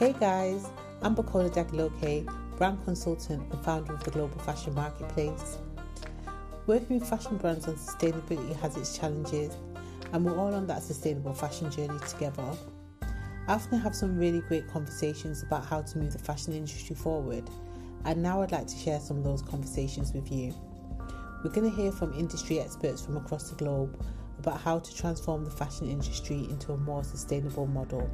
Hey guys, I'm Bukola Dagiloke, brand consultant and founder of the Global Fashion Marketplace. Working with fashion brands on sustainability has its challenges, and we're all on that sustainable fashion journey together. I often have some really great conversations about how to move the fashion industry forward, and now I'd like to share some of those conversations with you. We're going to hear from industry experts from across the globe about how to transform the fashion industry into a more sustainable model.